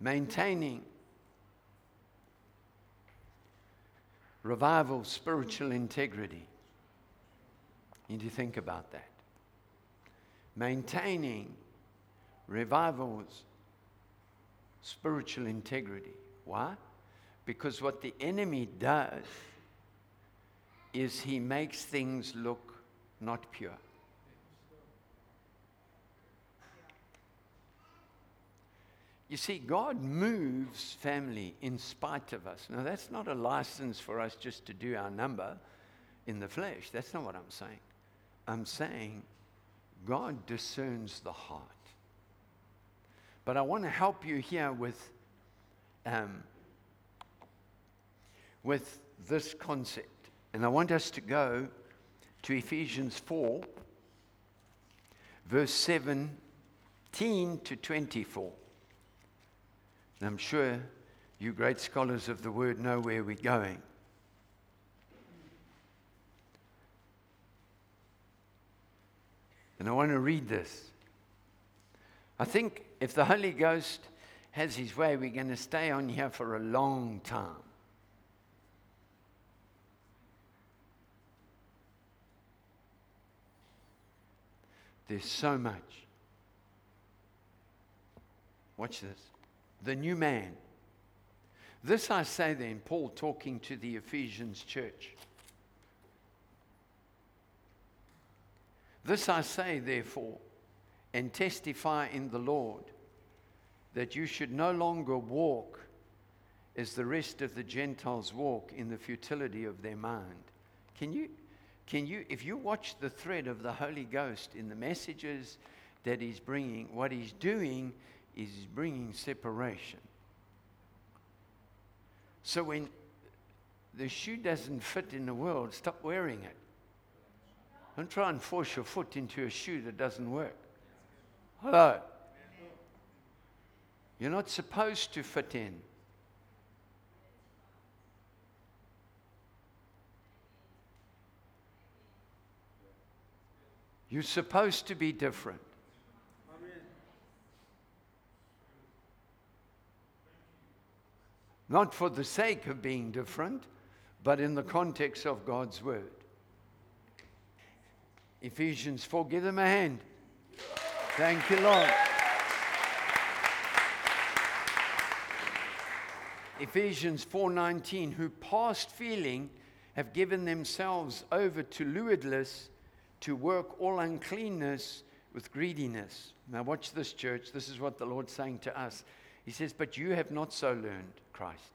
maintaining revival, spiritual integrity. You need to think about that. Maintaining revivals, spiritual integrity. Why? Because what the enemy does is he makes things look not pure. You see, God moves family in spite of us. Now, that's not a license for us just to do our number in the flesh. That's not what I'm saying. I'm saying God discerns the heart. But I want to help you here with, um, with this concept. And I want us to go to Ephesians 4, verse 17 to 24. And I'm sure you great scholars of the word know where we're going. And I want to read this. I think if the Holy Ghost has his way, we're going to stay on here for a long time. There's so much. Watch this. The new man. This I say then, Paul talking to the Ephesians church. This I say, therefore, and testify in the Lord, that you should no longer walk as the rest of the Gentiles walk in the futility of their mind. Can you, can you, if you watch the thread of the Holy Ghost in the messages that He's bringing, what He's doing is bringing separation. So when the shoe doesn't fit in the world, stop wearing it. Don't try and force your foot into a shoe that doesn't work. Hello. You're not supposed to fit in. You're supposed to be different. Not for the sake of being different, but in the context of God's word. Ephesians 4, give them a hand. Thank you, Lord. Ephesians 4:19 who past feeling have given themselves over to lewdness to work all uncleanness with greediness. Now, watch this, church. This is what the Lord's saying to us. He says, But you have not so learned Christ.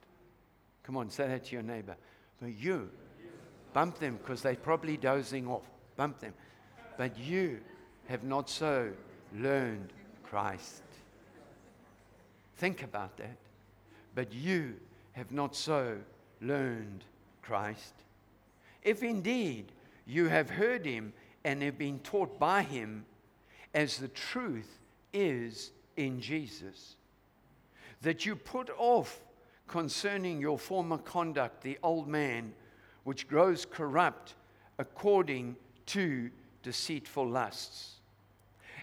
Come on, say that to your neighbor. But you, bump them because they're probably dozing off. Bump them. But you have not so learned Christ. Think about that. But you have not so learned Christ. If indeed you have heard him and have been taught by him as the truth is in Jesus. That you put off concerning your former conduct the old man, which grows corrupt according to deceitful lusts,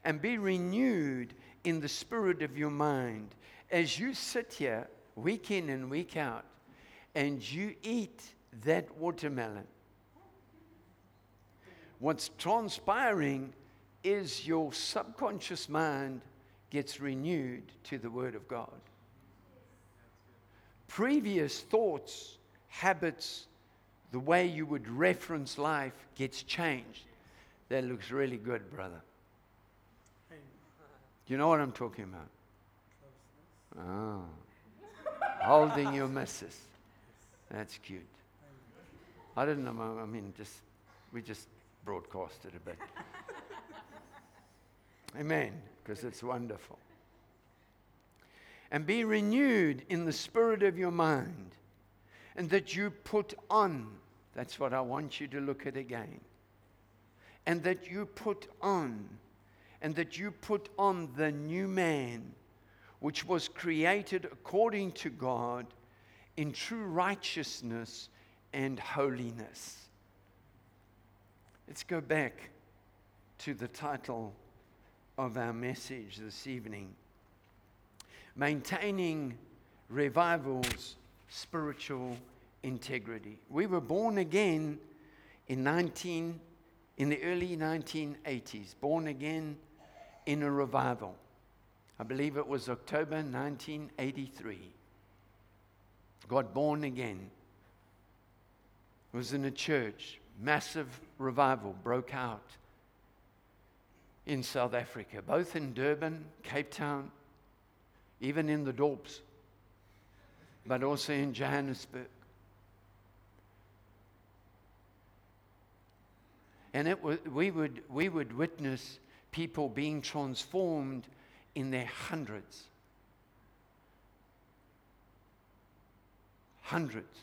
and be renewed in the spirit of your mind as you sit here week in and week out and you eat that watermelon What's transpiring is your subconscious mind gets renewed to the Word of God. Previous thoughts, habits, the way you would reference life gets changed. That looks really good, brother. Do you know what I'm talking about? Oh. Holding your missus. That's cute. I didn't know. I mean, just we just broadcasted a bit. Amen, because it's wonderful. And be renewed in the spirit of your mind, and that you put on, that's what I want you to look at again, and that you put on, and that you put on the new man, which was created according to God in true righteousness and holiness. Let's go back to the title of our message this evening. Maintaining revival's spiritual integrity. We were born again in 19 in the early 1980s, born again in a revival. I believe it was October 1983. Got born again. Was in a church. Massive revival broke out in South Africa, both in Durban, Cape Town, even in the Dorps, but also in Johannesburg. And it was, we, would, we would witness people being transformed in their hundreds. Hundreds.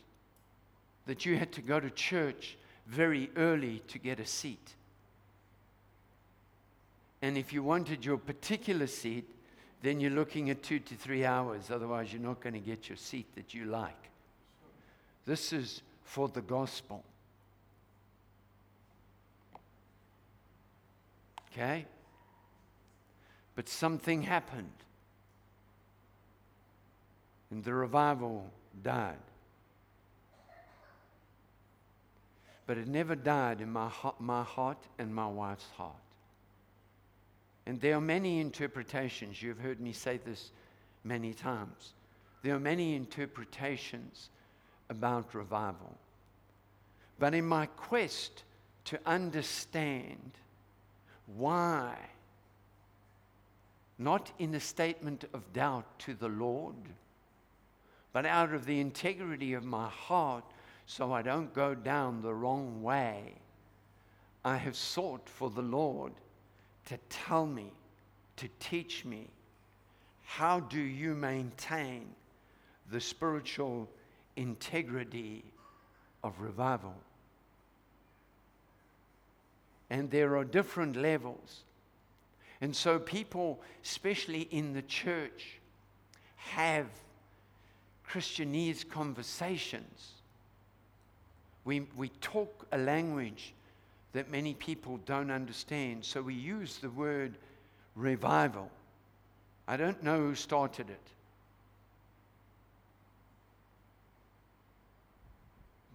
That you had to go to church very early to get a seat. And if you wanted your particular seat, then you're looking at two to three hours. Otherwise, you're not going to get your seat that you like. This is for the gospel. Okay? But something happened. And the revival died. But it never died in my, my heart and my wife's heart. And there are many interpretations. You've heard me say this many times. There are many interpretations about revival. But in my quest to understand why, not in a statement of doubt to the Lord, but out of the integrity of my heart, so I don't go down the wrong way, I have sought for the Lord to tell me, to teach me, how do you maintain the spiritual integrity of revival? And there are different levels. And so people, especially in the church, have Christianese conversations. We, we talk a language that many people don't understand. So we use the word revival. I don't know who started it.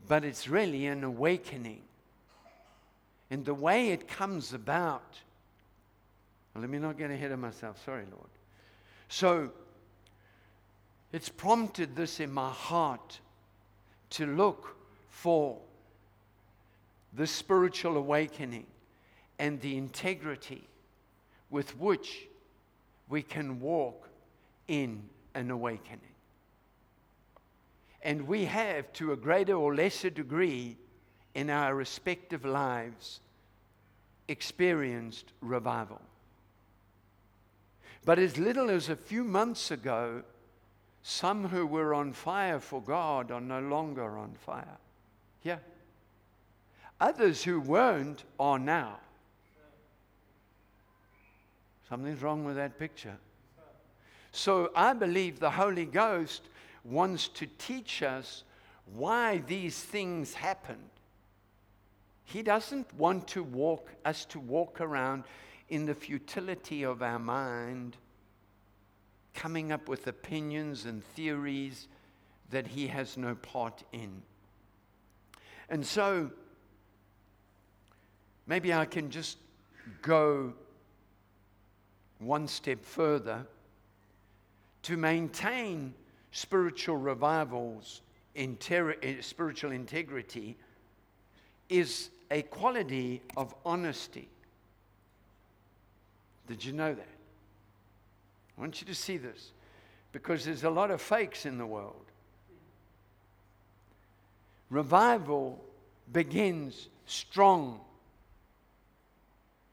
But it's really an awakening. And the way it comes about, let me not get ahead of myself. Sorry, Lord. So it's prompted this in my heart to look for the spiritual awakening and the integrity with which we can walk in an awakening. And we have, to a greater or lesser degree, in our respective lives, experienced revival. But as little as a few months ago, some who were on fire for God are no longer on fire. Yeah. Others who weren't are now. Something's wrong with that picture. So I believe the Holy Ghost wants to teach us why these things happened. He doesn't want to walk us to walk around in the futility of our mind, coming up with opinions and theories that he has no part in. And so maybe I can just go one step further to maintain spiritual revivals, inter- eh, spiritual integrity, is a quality of honesty. Did you know that? I want you to see this because there's a lot of fakes in the world. Revival begins strong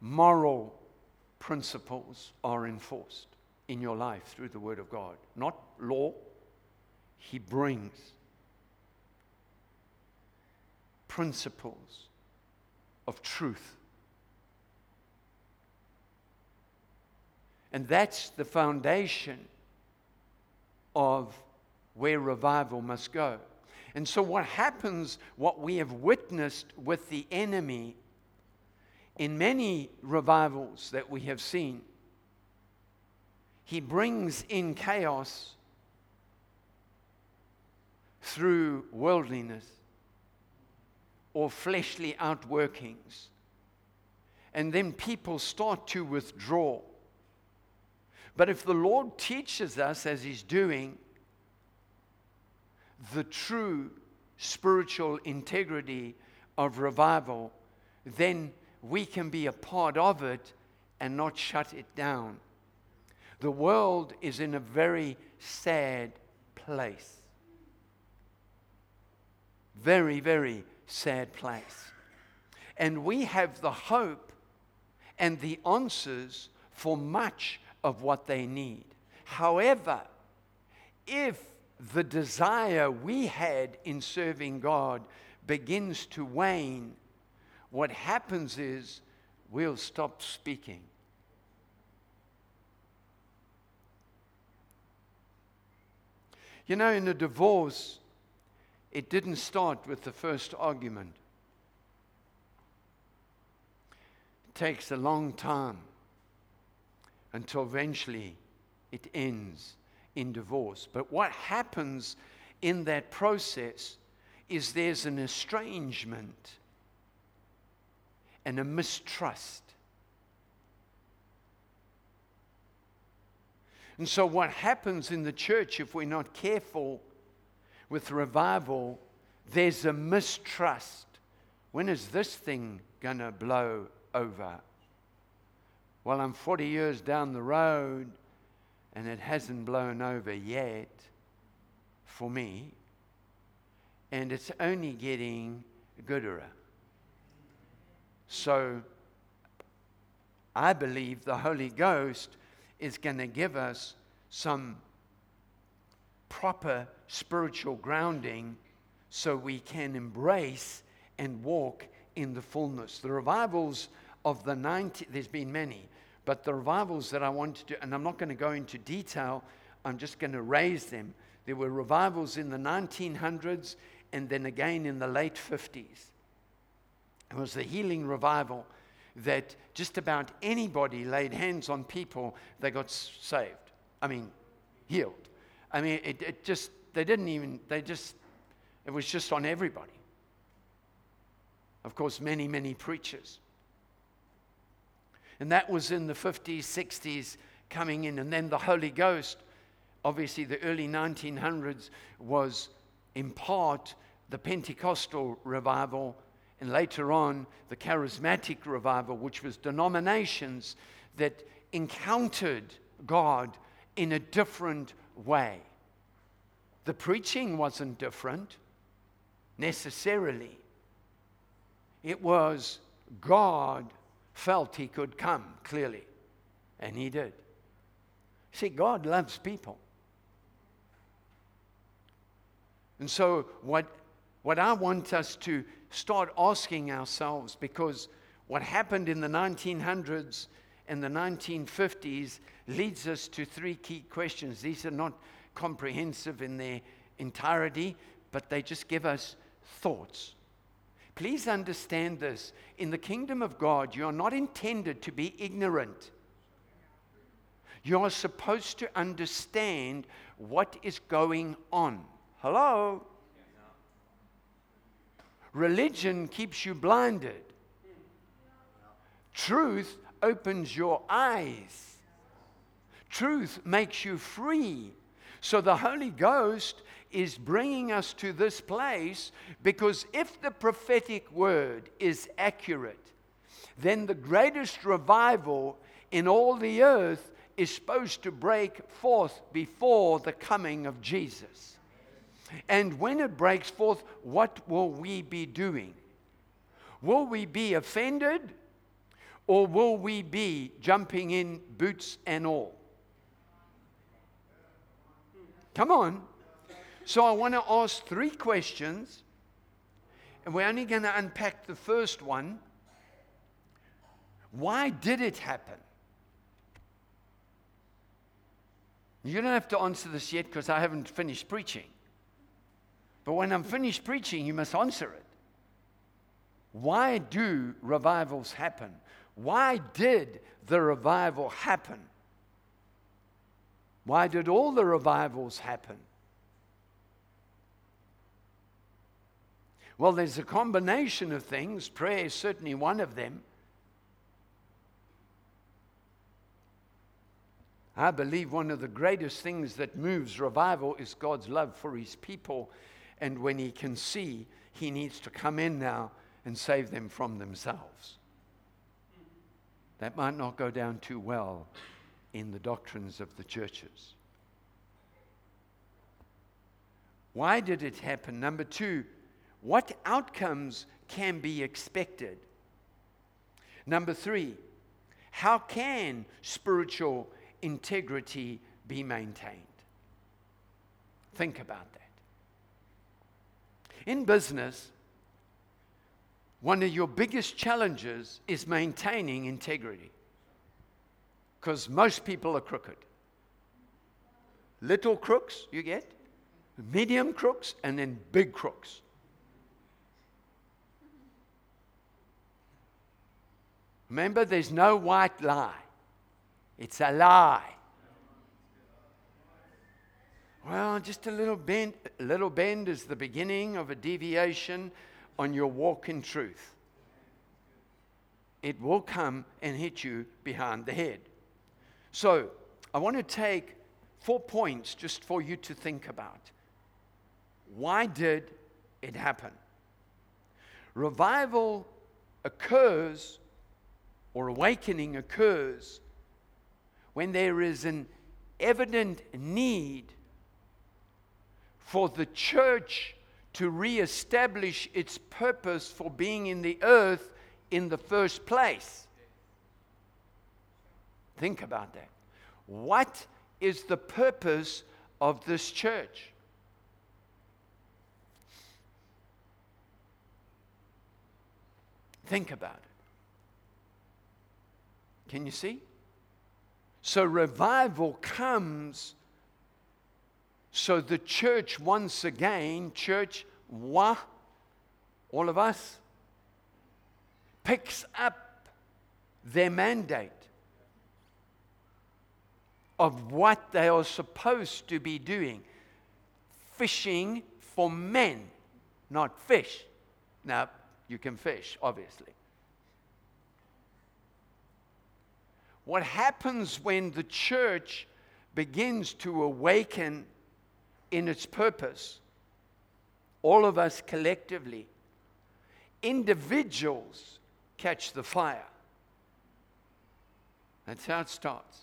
moral principles are enforced in your life through the Word of God. Not law, He brings principles of truth. And that's the foundation of where revival must go. And so, what happens, what we have witnessed with the enemy in many revivals that we have seen, he brings in chaos through worldliness or fleshly outworkings. And then people start to withdraw. But if the Lord teaches us, as He's doing, the true spiritual integrity of revival, then we can be a part of it and not shut it down. The world is in a very sad place. Very, very sad place. And we have the hope and the answers for much of what they need. However, if the desire we had in serving God begins to wane, what happens is we'll stop speaking. You know, in a divorce, it didn't start with the first argument. It takes a long time until eventually it ends in divorce. But what happens in that process is there's an estrangement and a mistrust. And so, what happens in the church if we're not careful with revival, there's a mistrust. When is this thing going to blow over? Well, I'm 40 years down the road and it hasn't blown over yet for me. And it's only getting gooder. So I believe the Holy Ghost is going to give us some proper spiritual grounding so we can embrace and walk in the fullness. The revivals of the 90, there's been many, but the revivals that I want to and I'm not going to go into detail, I'm just going to raise them. There were revivals in the 1900s and then again in the late 50s. It was the healing revival that just about anybody laid hands on people, they got saved. I mean, healed. I mean, it, it just, they didn't even, they just, it was just on everybody. Of course, many, many preachers. And that was in the 50s, 60s coming in. And then the Holy Ghost, obviously, the early 1900s was in part the Pentecostal revival, and later on the charismatic revival, which was denominations that encountered God in a different way. The preaching wasn't different necessarily, it was God felt he could come clearly, and he did. See, God loves people. And so, what, what I want us to start asking ourselves, because what happened in the 1900s and the 1950s leads us to three key questions. These are not comprehensive in their entirety, but they just give us thoughts. Please understand this. In the kingdom of God, you are not intended to be ignorant. You are supposed to understand what is going on. Hello? Religion keeps you blinded. Truth opens your eyes. Truth makes you free. So the Holy Ghost is bringing us to this place because if the prophetic word is accurate, then the greatest revival in all the earth is supposed to break forth before the coming of Jesus. And when it breaks forth, what will we be doing? Will we be offended or will we be jumping in boots and all? Come on. So I want to ask three questions, and we're only going to unpack the first one. Why did it happen? You don't have to answer this yet because I haven't finished preaching. But when I'm finished preaching, you must answer it. Why do revivals happen? Why did the revival happen? Why did all the revivals happen? Well, there's a combination of things. Prayer is certainly one of them. I believe one of the greatest things that moves revival is God's love for his people. And when he can see he needs to come in now and save them from themselves. That might not go down too well in the doctrines of the churches. Why did it happen? Number two, what outcomes can be expected? Number three, how can spiritual integrity be maintained? Think about that. In business, one of your biggest challenges is maintaining integrity because most people are crooked. Little crooks, you get, medium crooks, and then big crooks. Remember, there's no white lie, it's a lie. Well, just a little bend, a little bend is the beginning of a deviation on your walk in truth. It will come and hit you behind the head. So, I want to take four points just for you to think about. Why did it happen? Revival occurs or awakening occurs when there is an evident need for the church to reestablish its purpose for being in the earth in the first place. Think about that. What is the purpose of this church? Think about it. Can you see? So, revival comes so the church, once again, church, moi, all of us, picks up their mandate of what they are supposed to be doing fishing for men, not fish. Now, you can fish, obviously. What happens when the church begins to awaken in its purpose. All of us collectively. Individuals catch the fire. That's how it starts.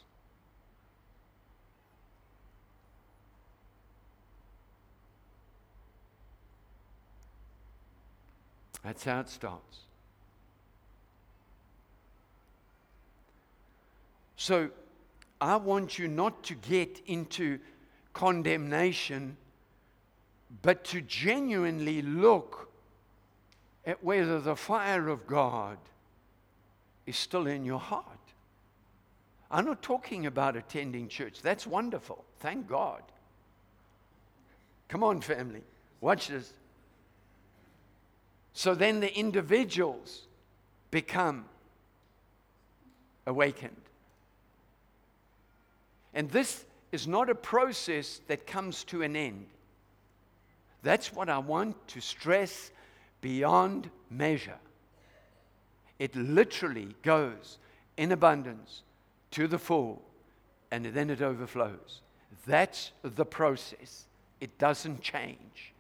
That's how it starts. So I want you not to get into condemnation, but to genuinely look at whether the fire of God is still in your heart. I'm not talking about attending church. That's wonderful. Thank God. Come on, family. Watch this. So then the individuals become awakened. And this is not a process that comes to an end. That's what I want to stress beyond measure. It literally goes in abundance to the full, and then it overflows. That's the process. It doesn't change.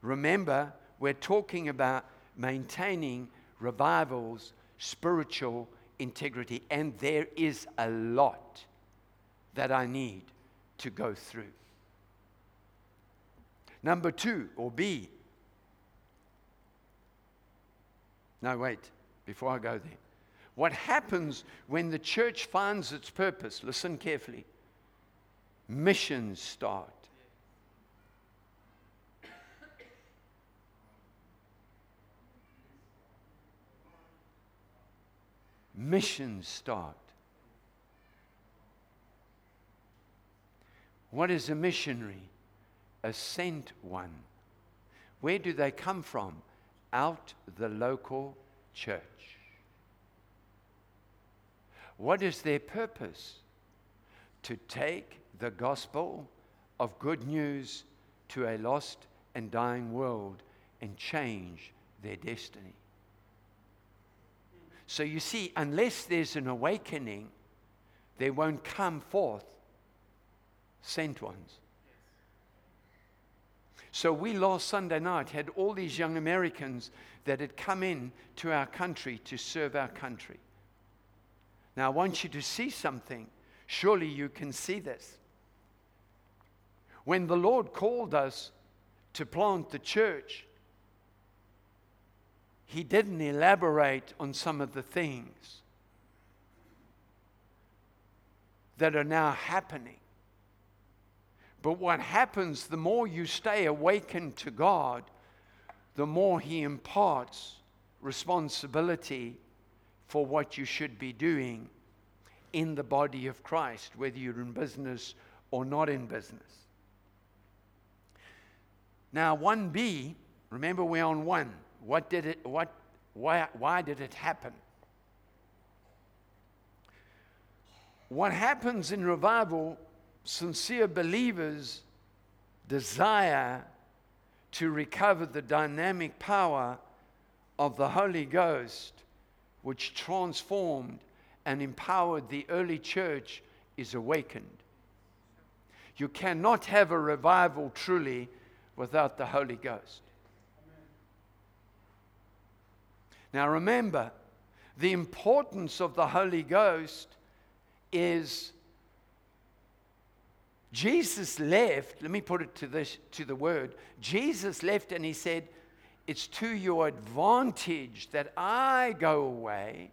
Remember, we're talking about maintaining revival's spiritual integrity, and there is a lot that I need to go through. Number two, or B. No, wait, before I go there. What happens when the church finds its purpose? Listen carefully. Missions start. Missions start. What is a missionary? A sent one. Where do they come from? Out the local church. What is their purpose? to take the gospel of good news to a lost and dying world and change their destiny. So you see, unless there's an awakening, there won't come forth sent ones. So we last Sunday night had all these young Americans that had come in to our country to serve our country. Now I want you to see something. Surely you can see this. When the Lord called us to plant the church, He didn't elaborate on some of the things that are now happening. But what happens, the more you stay awakened to God, the more He imparts responsibility for what you should be doing in the body of Christ, whether you're in business or not in business. Now, 1b, remember we're on 1. What did it, what, why, why did it happen? What happens in revival, sincere believers desire to recover the dynamic power of the Holy Ghost, which transformed and empowered the early church, is awakened. You cannot have a revival truly without the Holy Ghost. Now remember, the importance of the Holy Ghost is Jesus left, let me put it to this to the word. Jesus left and he said, It's to your advantage that I go away.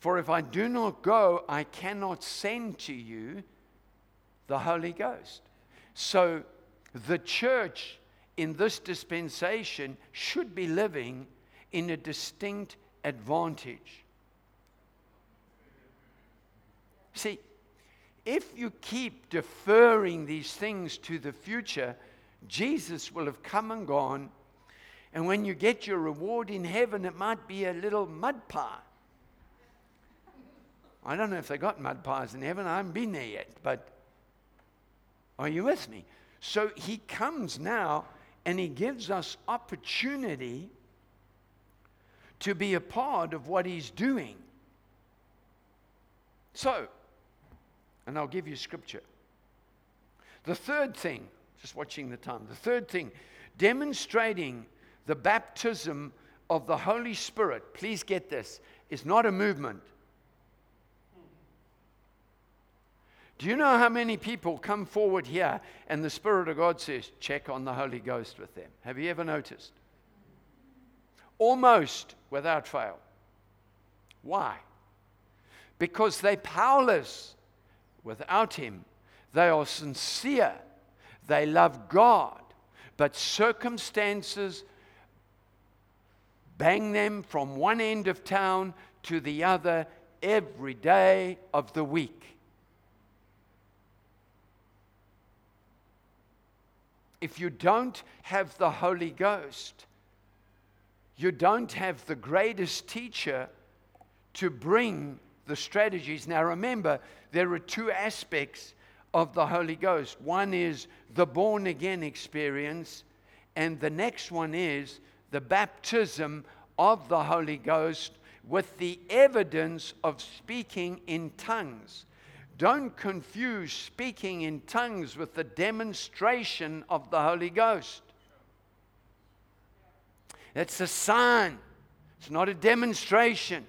For if I do not go, I cannot send to you the Holy Ghost. So the church in this dispensation should be living in a distinct advantage. See, if you keep deferring these things to the future, Jesus will have come and gone. And when you get your reward in heaven, it might be a little mud pie. I don't know if they got mud pies in heaven. I haven't been there yet, but are you with me? So he comes now and he gives us opportunity to be a part of what he's doing. So, and I'll give you scripture. The third thing, just watching the time, the third thing, demonstrating the baptism of the Holy Spirit, please get this, is not a movement. Do you know how many people come forward here and the Spirit of God says, check on the Holy Ghost with them? Have you ever noticed? Almost without fail. Why? Because they're powerless without Him. They are sincere, they love God, but circumstances bang them from one end of town to the other every day of the week. If you don't have the Holy Ghost, you don't have the greatest teacher to bring the strategies. Now, remember, there are two aspects of the Holy Ghost one is the born again experience, and the next one is the baptism of the Holy Ghost with the evidence of speaking in tongues. Don't confuse speaking in tongues with the demonstration of the Holy Ghost. It's a sign, it's not a demonstration.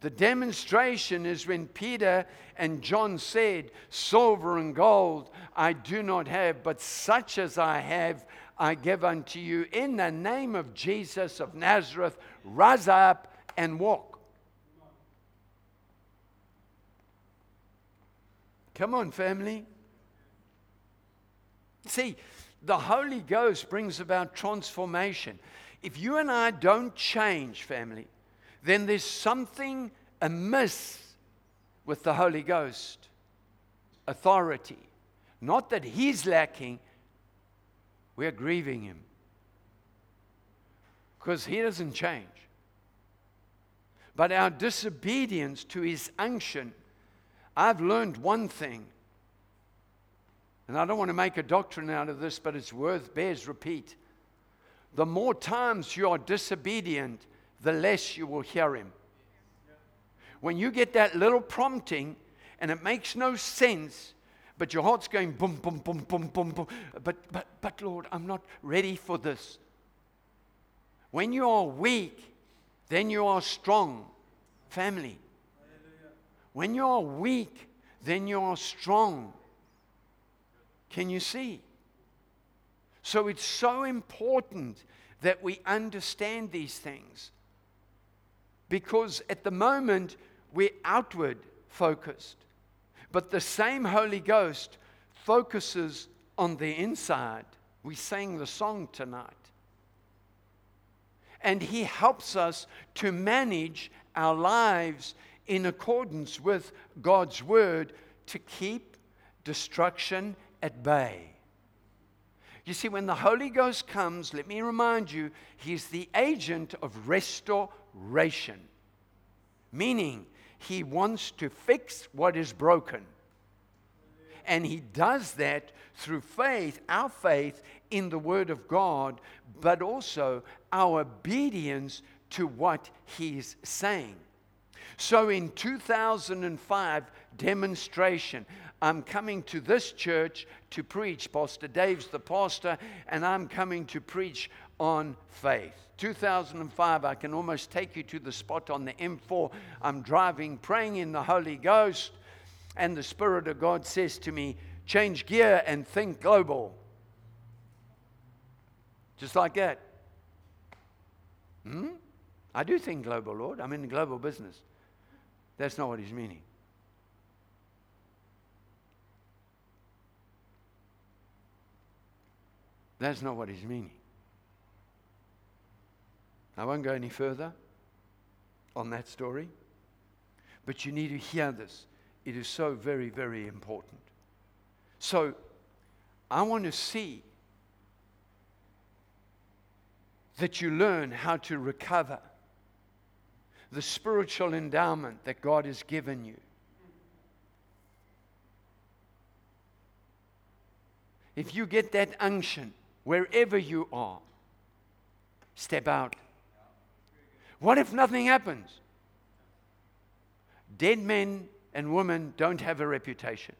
The demonstration is when Peter and John said, Silver and gold I do not have, but such as I have, I give unto you. In the name of Jesus of Nazareth, rise up and walk. Come on, family. See, the Holy Ghost brings about transformation. If you and I don't change, family, then there's something amiss with the Holy Ghost authority. Not that He's lacking, we're grieving Him because He doesn't change. But our disobedience to his unction, I've learned one thing. And I don't want to make a doctrine out of this, but it's worth bears repeat. The more times you are disobedient, the less you will hear him. When you get that little prompting and it makes no sense, but your heart's going boom, boom, boom, boom, boom, boom. But, but, but, Lord, I'm not ready for this. When you are weak, then you are strong. Family. When you are weak, then you are strong. Can you see? So it's so important that we understand these things. Because at the moment, we're outward focused. But the same Holy Ghost focuses on the inside. We sang the song tonight. And He helps us to manage our lives in accordance with God's Word to keep destruction at bay. You see, when the Holy Ghost comes, let me remind you, He's the agent of restoration, meaning He wants to fix what is broken. And He does that through faith, our faith in the Word of God, but also our obedience to what He's saying. So in 2005, demonstration. I'm coming to this church to preach. Pastor Dave's the pastor, and I'm coming to preach on faith. 2005, I can almost take you to the spot on the M4. I'm driving, praying in the Holy Ghost, and the Spirit of God says to me, Change gear and think global. Just like that. Hmm? I do think global, Lord. I'm in the global business. That's not what he's meaning. That's not what he's meaning. I won't go any further on that story, but you need to hear this. It is so very, very important. So, I want to see that you learn how to recover the spiritual endowment that God has given you. If you get that unction, wherever you are, step out. What if nothing happens? Dead men and women don't have a reputation.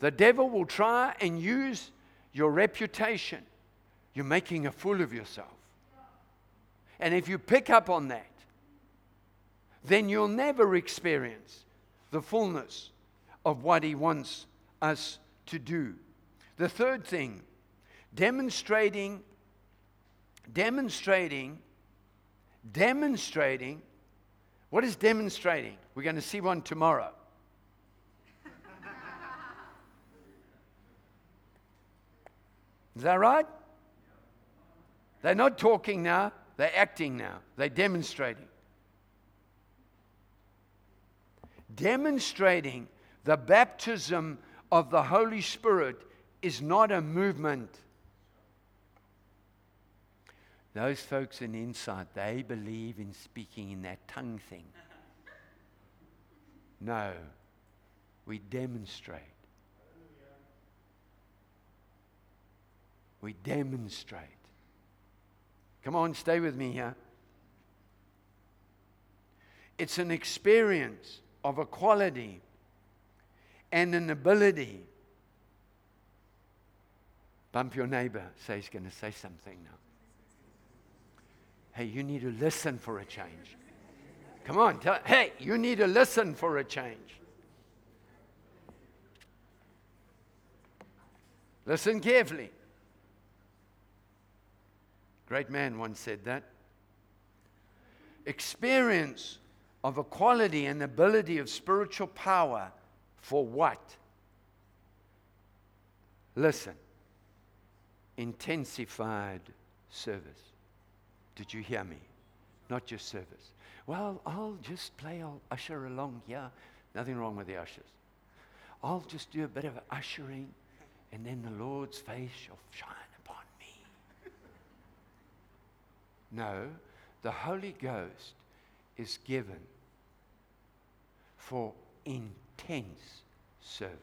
The devil will try and use your reputation. You're making a fool of yourself. And if you pick up on that, then you'll never experience the fullness of what he wants us to do. The third thing demonstrating, demonstrating, demonstrating. What is demonstrating? We're going to see one tomorrow. Is that right? They're not talking now, they're acting now, they're demonstrating. Demonstrating the baptism of the Holy Spirit is not a movement. Those folks in Incite, they believe in speaking in that tongue thing. No, we demonstrate. We demonstrate. Come on, stay with me here. It's an experience of a quality and an ability. Bump your neighbor, say he's going to say something now. Hey, you need to listen for a change. Come on, tell, hey, you need to listen for a change. Listen carefully. Great man once said that. Experience of a quality and ability of spiritual power for what? Listen, intensified service. Did you hear me? Not just service. Well, I'll just play, I'll usher along here. Nothing wrong with the ushers. I'll just do a bit of ushering, and then the Lord's face shall shine upon me. no, the Holy Ghost is given for intense service,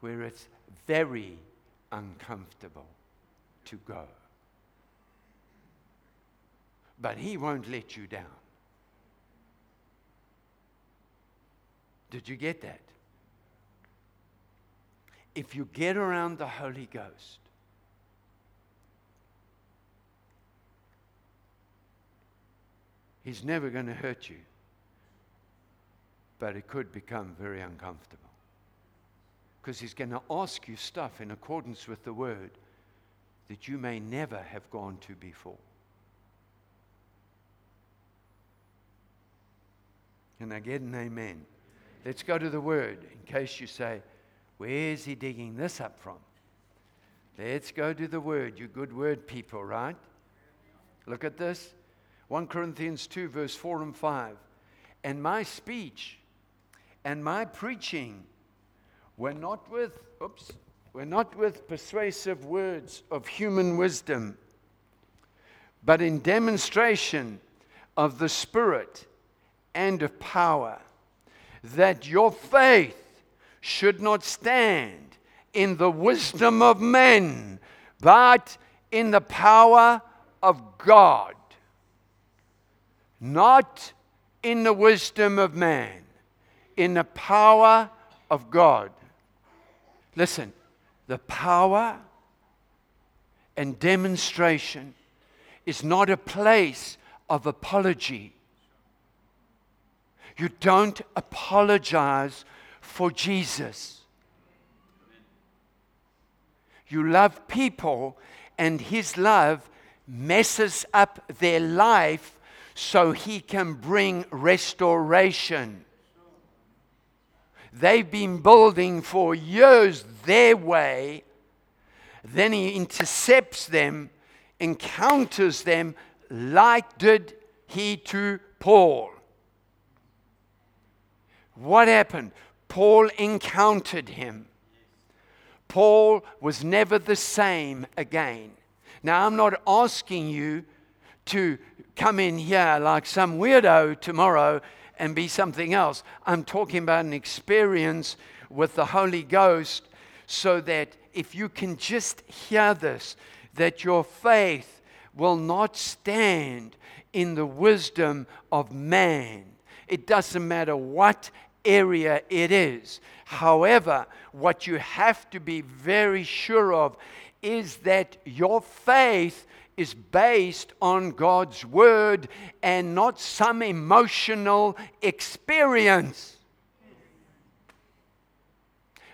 where it's very uncomfortable to go. But He won't let you down. Did you get that? If you get around the Holy Ghost, He's never going to hurt you, but it could become very uncomfortable. Because He's going to ask you stuff in accordance with the Word that you may never have gone to before. Can I get an amen? Let's go to the Word in case you say, Where's he digging this up from? Let's go to the Word, you good Word people, right? Look at this. 1 Corinthians 2, verse 4 and 5. And my speech and my preaching were not with, oops, were not with persuasive words of human wisdom, but in demonstration of the Spirit and of power, that your faith should not stand in the wisdom of men, but in the power of God not in the wisdom of man, in the power of God. Listen, the power and demonstration is not a place of apology. You don't apologize for Jesus. You love people, and His love messes up their life so he can bring restoration. They've been building for years their way. Then he intercepts them, encounters them, like did he to Paul. What happened? Paul encountered him. Paul was never the same again. Now, I'm not asking you to come in here like some weirdo tomorrow and be something else. I'm talking about an experience with the Holy Ghost so that if you can just hear this, that your faith will not stand in the wisdom of man. It doesn't matter what area it is. However, what you have to be very sure of is that your faith is based on God's word and not some emotional experience.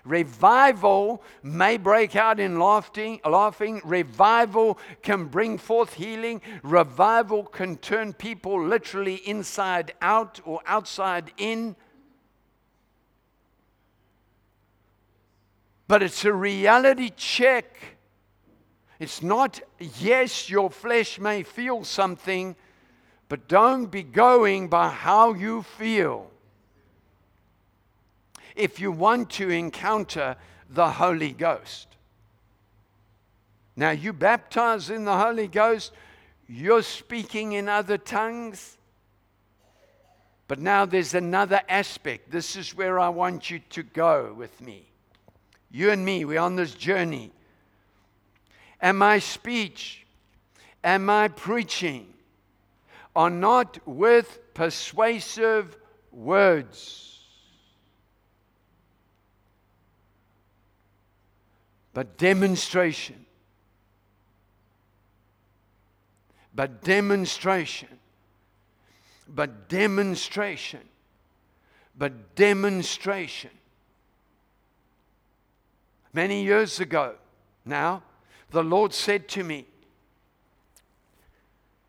Revival may break out in laughing, laughing. Revival can bring forth healing. Revival can turn people literally inside out or outside in. But it's a reality check it's not, yes, your flesh may feel something, but don't be going by how you feel. If you want to encounter the Holy Ghost. Now, you baptize in the Holy Ghost, you're speaking in other tongues. But now there's another aspect. This is where I want you to go with me. You and me, we're on this journey and my speech and my preaching are not with persuasive words, but demonstration. But demonstration. But demonstration. But demonstration. Many years ago now, the Lord said to me,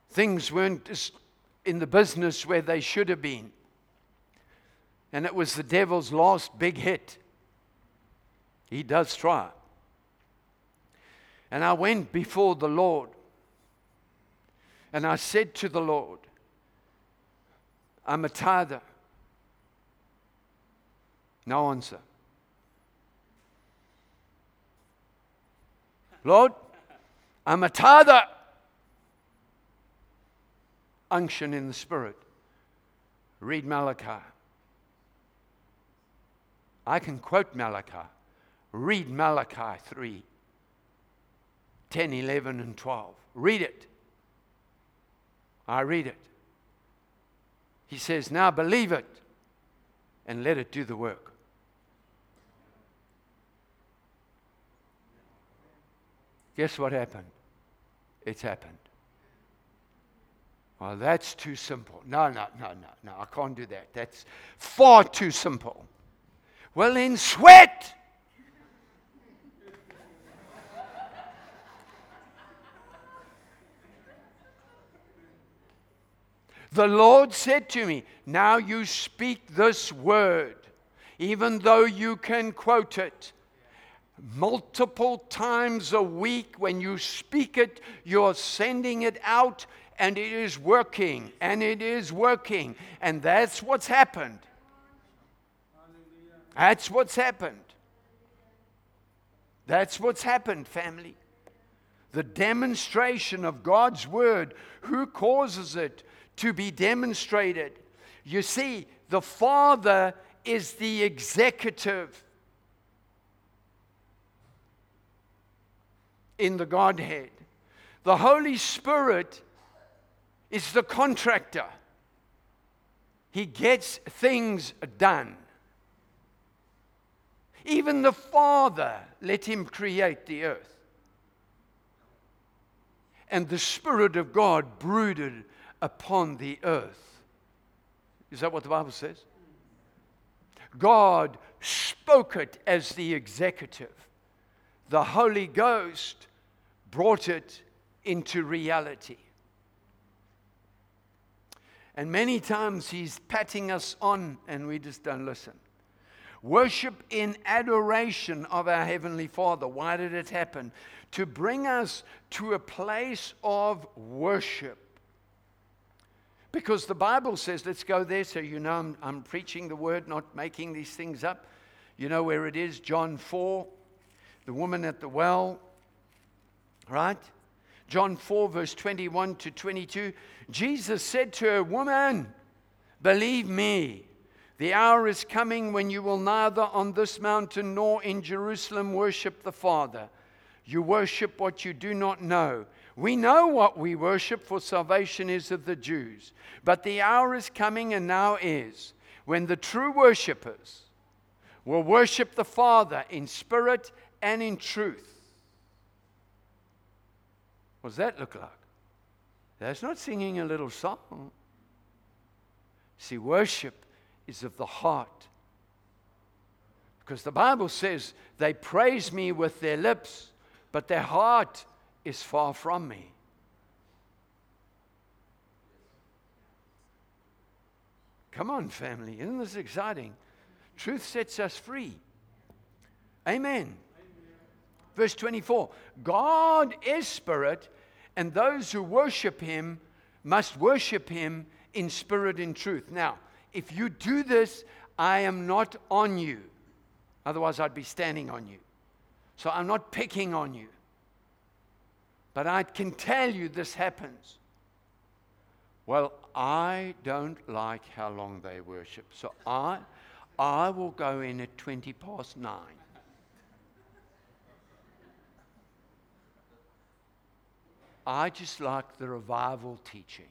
things weren't in the business where they should have been. And it was the devil's last big hit. He does try. And I went before the Lord. And I said to the Lord, I'm a tither. No answer. Lord, I'm a tither. unction in the Spirit, read Malachi. I can quote Malachi. Read Malachi 3 10, 11, and 12. Read it. I read it. He says, Now believe it and let it do the work. Guess what happened? It's happened. Well, that's too simple. No, no, no, no, no, I can't do that. That's far too simple. Well, then sweat. The Lord said to me, Now you speak this word, even though you can quote it. Multiple times a week, when you speak it, you're sending it out, and it is working, and it is working. And that's what's happened. That's what's happened. That's what's happened, family. The demonstration of God's word. Who causes it? to be demonstrated. You see, the Father is the executive in the Godhead, the Holy Spirit is the contractor. He gets things done. Even the Father let him create the earth. And the Spirit of God brooded upon the earth. Is that what the Bible says? God spoke it as the executive. The Holy Ghost brought it into reality. And many times He's patting us on and we just don't listen. Worship in adoration of our Heavenly Father. Why did it happen? To bring us to a place of worship because the Bible says, let's go there so you know I'm, I'm, preaching the word, not making these things up. You know where it is John 4, the woman at the well, right? John 4, verse 21 to 22. Jesus said to her, Woman, believe me, the hour is coming when you will neither on this mountain nor in Jerusalem worship the Father. You worship what you do not know. We know what we worship, for salvation is of the Jews. But the hour is coming, and now is, when the true worshippers will worship the Father in spirit and in truth. What does that look like? That's not singing a little song. See, worship is of the heart. Because the Bible says they praise me with their lips, but their heart is far from me. Come on, family. Isn't this exciting? Truth sets us free. Amen. Verse 24 God is spirit, and those who worship him must worship him in spirit and truth. Now, if you do this, I am not on you. Otherwise, I'd be standing on you. So I'm not picking on you. But I can tell you this happens. Well, I don't like how long they worship. So I, I will go in at 20 past nine. I just like the revival teaching.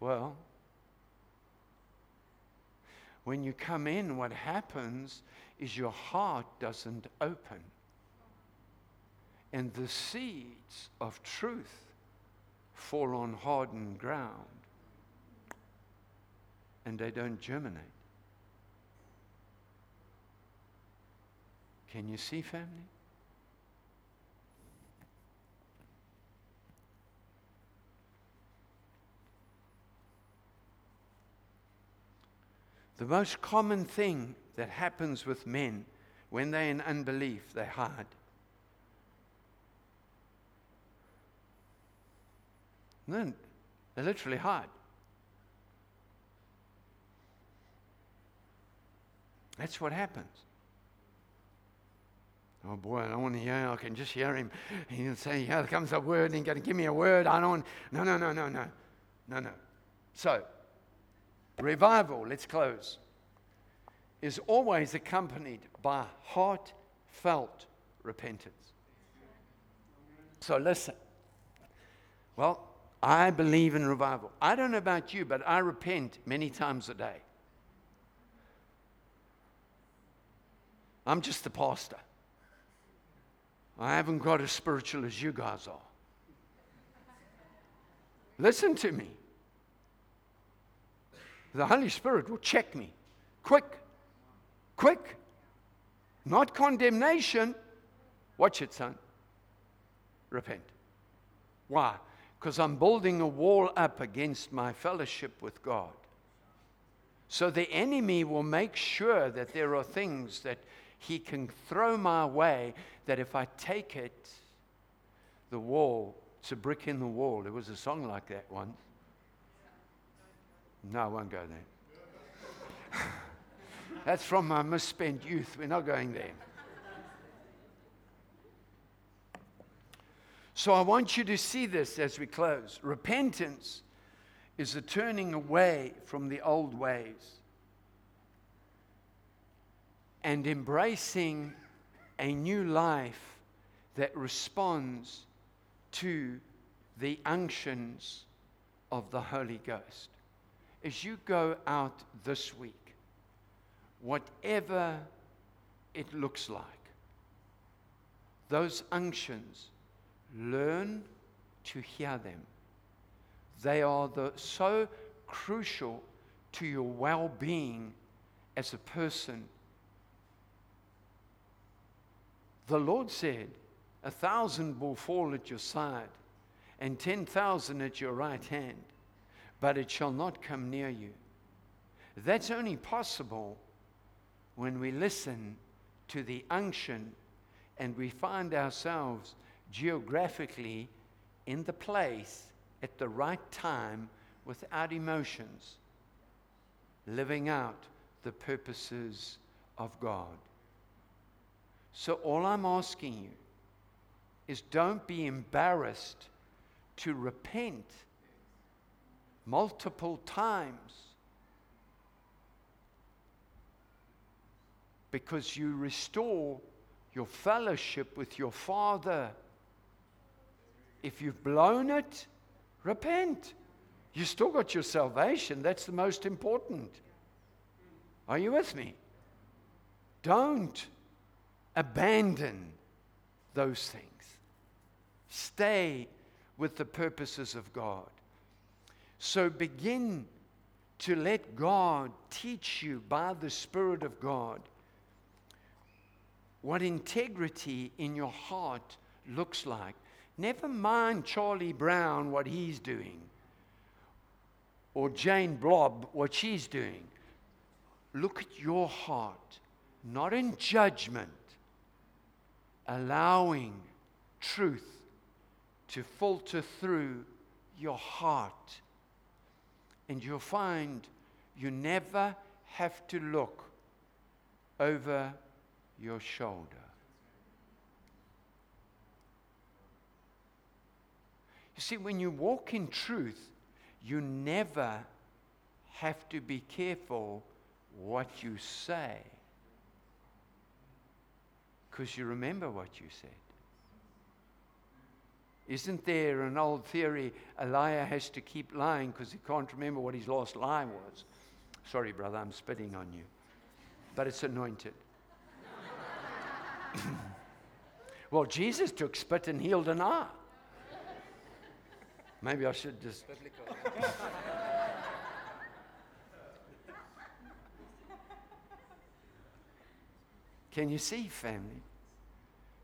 Well, when you come in, what happens is your heart doesn't open and the seeds of truth fall on hardened ground and they don't germinate. Can you see, family? The most common thing that happens with men when they're in unbelief, they hide. then they literally hide. That's what happens. Oh boy, I don't want to hear. I can just hear him. He'll say, "Here comes a word, and he's going to give me a word." I don't. No, no, no, no, no, no, no. So, revival. Let's close. Is always accompanied by heartfelt repentance. So listen. Well, I believe in revival. I don't know about you, but I repent many times a day. I'm just the pastor. I haven't got as spiritual as you guys are. Listen to me. The Holy Spirit will check me. Quick. Quick. Not condemnation. Watch it, son. Repent. Why? Because I'm building a wall up against my fellowship with God. So the enemy will make sure that there are things that he can throw my way that if I take it, the wall, it's a brick in the wall. There was a song like that once. No, I won't go there. That's from uh, my misspent youth. We're not going there. So I want you to see this as we close. Repentance is a turning away from the old ways and embracing a new life that responds to the unctions of the Holy Ghost. As you go out this week, whatever it looks like, those unctions, learn to hear them. They are the, so crucial to your well being as a person The Lord said, A thousand will fall at your side, and ten thousand at your right hand, but it shall not come near you. That's only possible when we listen to the unction and we find ourselves geographically in the place at the right time without emotions, living out the purposes of God. So, all I'm asking you is don't be embarrassed to repent multiple times because you restore your fellowship with your Father. If you've blown it, repent. You still got your salvation. That's the most important. Are you with me? Don't abandon those things. Stay with the purposes of God. So begin to let God teach you by the Spirit of God what integrity in your heart looks like. Never mind Charlie Brown, what he's doing, or Jane Blob, what she's doing. Look at your heart, not in judgment, allowing truth to filter through your heart. And you'll find you never have to look over your shoulder. You see, when you walk in truth, you never have to be careful what you say because you remember what you said. Isn't there an old theory a liar has to keep lying because he can't remember what his last lie was? Sorry, brother, I'm spitting on you. But it's anointed. well, Jesus took spit and healed an eye. Maybe I should just. Can you see, family?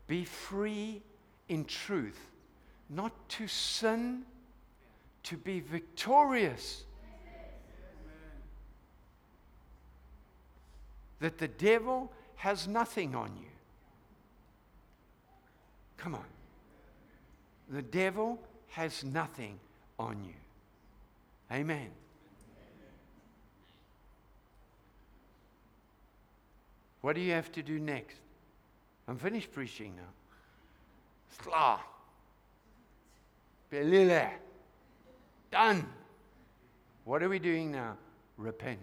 Be free in truth, not to sin, to be victorious. That the devil has nothing on you. Come on. The devil has nothing on you. Amen. What do you have to do next? I'm finished preaching now. Sla. Belile. Done. What are we doing now? Repent.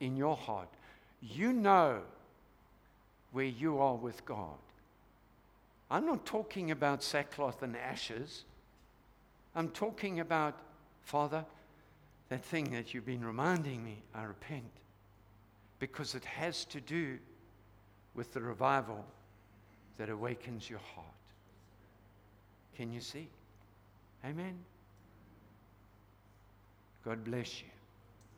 In your heart. You know where you are with God. I'm not talking about sackcloth and ashes. I'm talking about, Father, that thing that you've been reminding me, I repent. Because it has to do with the revival that awakens your heart. Can you see? Amen. God bless you.